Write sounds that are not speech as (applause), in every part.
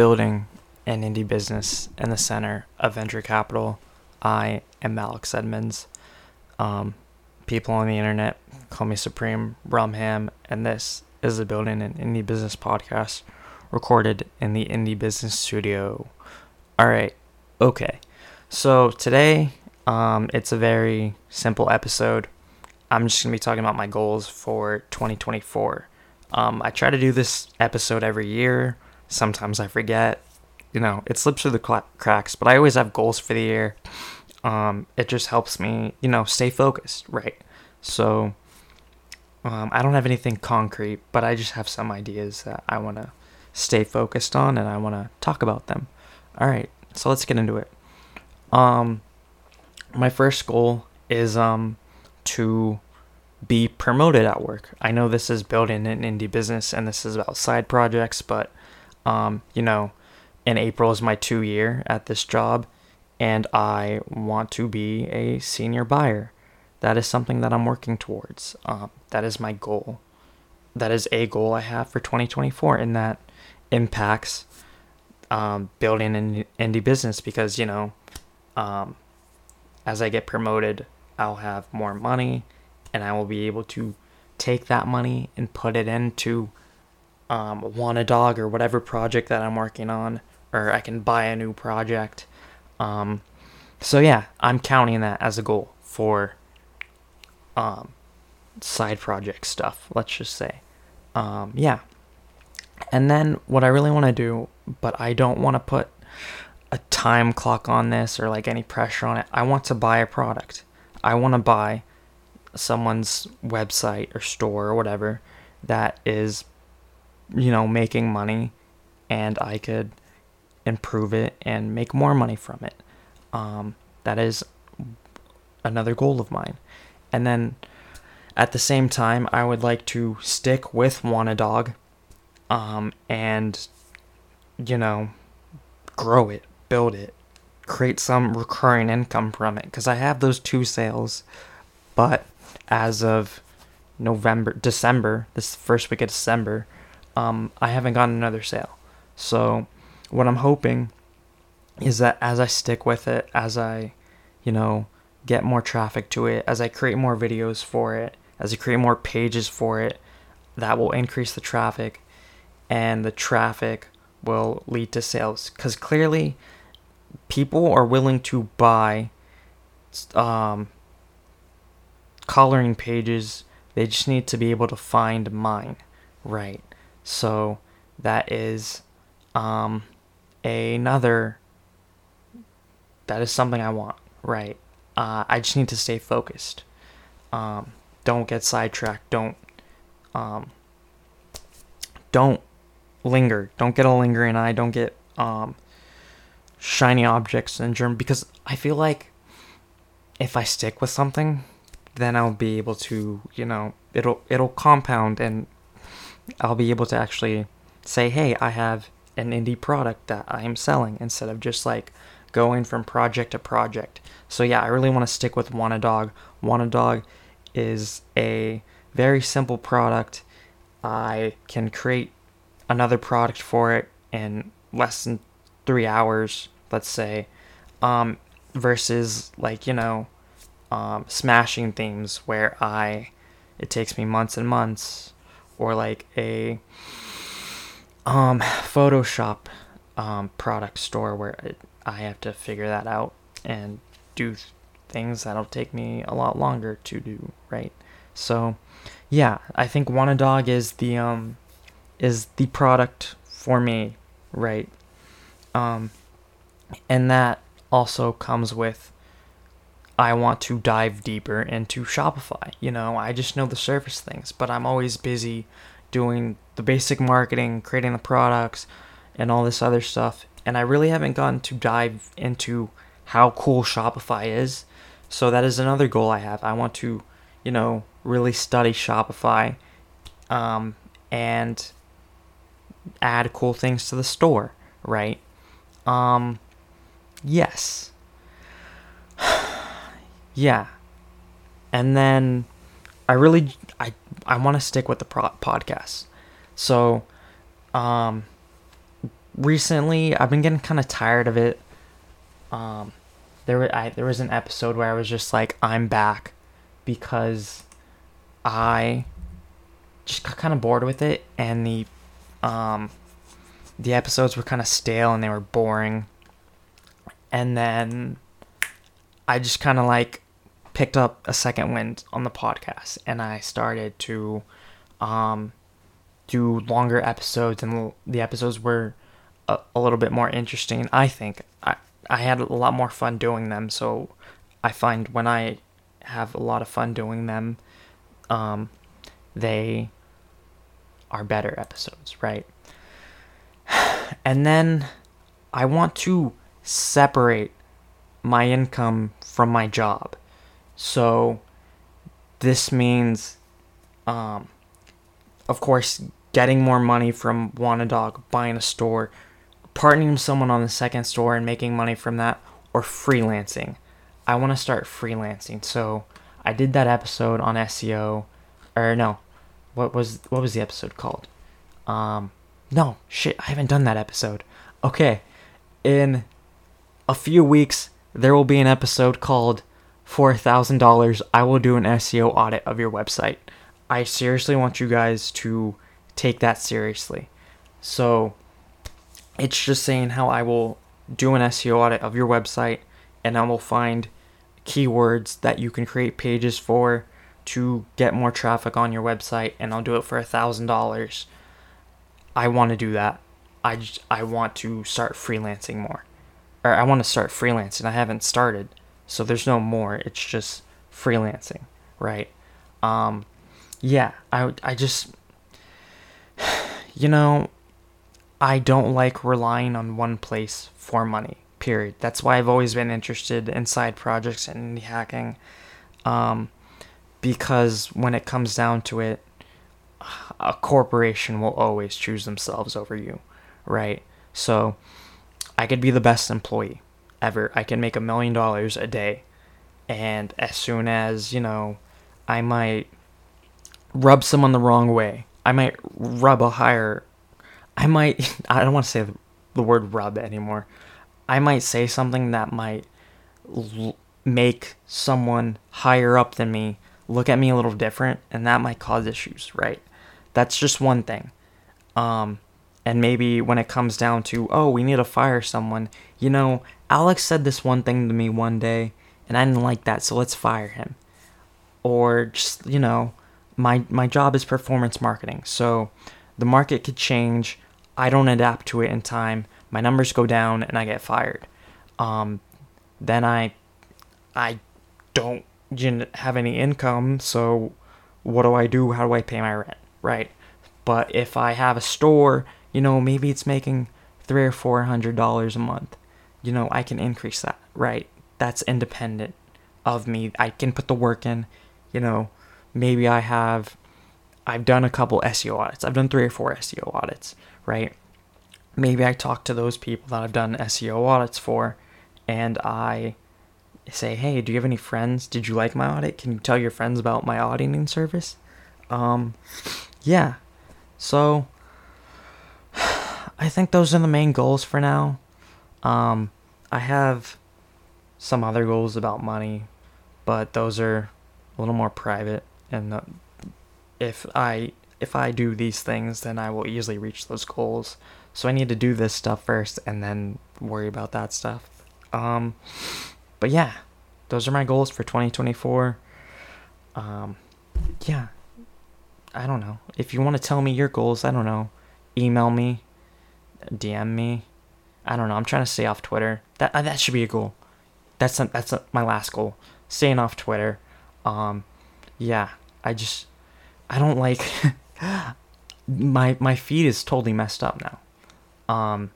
building an indie business in the center of venture capital. I am Alex Edmonds. Um, people on the internet call me Supreme Rumham, and this is the Building an Indie Business podcast recorded in the Indie Business Studio. All right, okay. So today, um, it's a very simple episode. I'm just gonna be talking about my goals for 2024. Um, I try to do this episode every year. Sometimes I forget. You know, it slips through the cracks, but I always have goals for the year. Um, it just helps me, you know, stay focused, right? So, um, I don't have anything concrete, but I just have some ideas that I want to stay focused on and I want to talk about them. All right, so let's get into it. Um, my first goal is um to be promoted at work. I know this is building an indie business and this is about side projects, but um, you know, in April is my two year at this job and I want to be a senior buyer. That is something that I'm working towards. Um, that is my goal. That is a goal I have for 2024, and that impacts um, building an indie business because, you know, um, as I get promoted, I'll have more money and I will be able to take that money and put it into um, Wanna Dog or whatever project that I'm working on, or I can buy a new project. Um, so yeah, I'm counting that as a goal for um, side project stuff. Let's just say, um, yeah. And then what I really want to do, but I don't want to put a time clock on this or like any pressure on it. I want to buy a product. I want to buy someone's website or store or whatever that is you know making money and I could improve it and make more money from it. Um, that is another goal of mine. And then at the same time, I would like to stick with Wanna um, and, you know, grow it, build it, create some recurring income from it. Because I have those two sales, but as of November, December, this first week of December, um, I haven't gotten another sale. So, what I'm hoping is that as I stick with it, as I, you know, get more traffic to it, as I create more videos for it, as I create more pages for it, that will increase the traffic and the traffic will lead to sales. Because clearly, people are willing to buy um, coloring pages, they just need to be able to find mine, right? So that is um, another that is something I want, right? Uh, I just need to stay focused. Um, don't get sidetracked. Don't um, don't linger. Don't get a lingering eye. Don't get um, shiny object syndrome because I feel like if I stick with something, then I'll be able to, you know, it'll it'll compound and I'll be able to actually say, "Hey, I have an indie product that I am selling," instead of just like going from project to project. So yeah, I really want to stick with Wanna Dog. Wanna Dog is a very simple product. I can create another product for it in less than three hours, let's say, um, versus like you know, um, smashing themes where I it takes me months and months, or like a um, Photoshop um, product store where it, I have to figure that out and do things that'll take me a lot longer to do, right? So, yeah, I think Wanna Dog is the um is the product for me, right? Um and that also comes with I want to dive deeper into Shopify. You know, I just know the surface things, but I'm always busy doing the basic marketing, creating the products, and all this other stuff and I really haven't gotten to dive into how cool Shopify is. So that is another goal I have. I want to, you know, really study Shopify um, and add cool things to the store, right? Um, yes. Yeah. And then I really I I want to stick with the pro- podcast. So um recently I've been getting kind of tired of it. Um, there I there was an episode where I was just like I'm back because I just got kind of bored with it and the um the episodes were kind of stale and they were boring. And then I just kind of like picked up a second wind on the podcast and I started to um do longer episodes and the episodes were a, a little bit more interesting. I think I I had a lot more fun doing them. So I find when I have a lot of fun doing them, um, they are better episodes, right? (sighs) And then I want to separate my income from my job. So this means, um, of course, getting more money from Wanna Dog, buying a store, partnering with someone on the second store and making money from that, or freelancing. I want to start freelancing. So I did that episode on SEO, or no, what was what was the episode called? Um, no, shit, I haven't done that episode. Okay, in a few weeks there will be an episode called for a thousand dollars. I will do an SEO audit of your website. I seriously want you guys to take that seriously. So it's just saying how I will do an SEO audit of your website and I will find keywords that you can create pages for to get more traffic on your website and I'll do it for a thousand dollars. I want to do that. I just, I want to start freelancing more. Or I want to start freelancing. I haven't started. So there's no more. It's just freelancing, right? Um yeah, I I just (sighs) you know, I don't like relying on one place for money. Period. That's why I've always been interested in side projects and indie hacking. Um, because when it comes down to it, a corporation will always choose themselves over you, right? So I could be the best employee ever. I can make a million dollars a day. And as soon as, you know, I might rub someone the wrong way, I might rub a higher I might, (laughs) I don't want to say the word rub anymore. I might say something that might l- make someone higher up than me look at me a little different, and that might cause issues, right? That's just one thing. Um, and maybe when it comes down to, oh, we need to fire someone, you know, Alex said this one thing to me one day, and I didn't like that, so let's fire him. Or just, you know, my my job is performance marketing, so the market could change I don't adapt to it in time, my numbers go down and I get fired. Um, then I, I don't have any income, so what do I do? How do I pay my rent? Right. But if I have a store, you know, maybe it's making three or four hundred dollars a month. You know, I can increase that, right? That's independent of me. I can put the work in. You know, maybe I have I've done a couple SEO audits. I've done three or four SEO audits right? Maybe I talk to those people that I've done SEO audits for and I say, hey, do you have any friends? Did you like my audit? Can you tell your friends about my auditing service? Um, yeah. So, I think those are the main goals for now. Um, I have some other goals about money, but those are a little more private. And uh, if I if I do these things, then I will easily reach those goals. So I need to do this stuff first and then worry about that stuff. Um, but yeah, those are my goals for 2024. Um, yeah, I don't know. If you want to tell me your goals, I don't know. Email me, DM me. I don't know. I'm trying to stay off Twitter. That uh, that should be a goal. That's a, that's a, my last goal. Staying off Twitter. Um, yeah. I just I don't like (laughs) my my feed is totally messed up now. Um,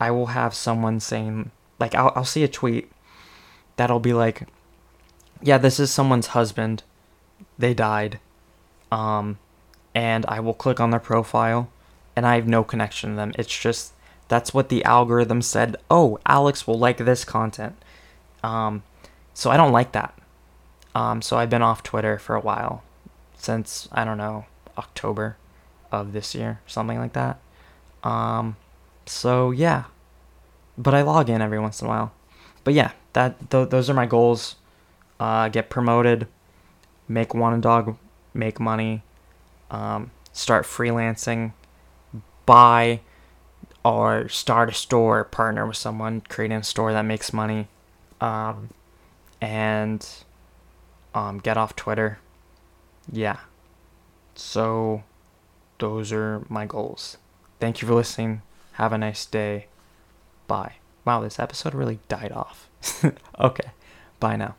I will have someone saying like I'll I'll see a tweet that'll be like, yeah, this is someone's husband, they died, um, and I will click on their profile, and I have no connection to them. It's just that's what the algorithm said. Oh, Alex will like this content. Um, so I don't like that. Um, so I've been off Twitter for a while, since I don't know October of this year, something like that. Um, so yeah, but I log in every once in a while. But yeah, that th- those are my goals. Uh, get promoted, make Wanna Dog, make money, um, start freelancing, buy or start a store, partner with someone, creating a store that makes money, um, and um, get off Twitter. Yeah. So, those are my goals. Thank you for listening. Have a nice day. Bye. Wow, this episode really died off. (laughs) okay. Bye now.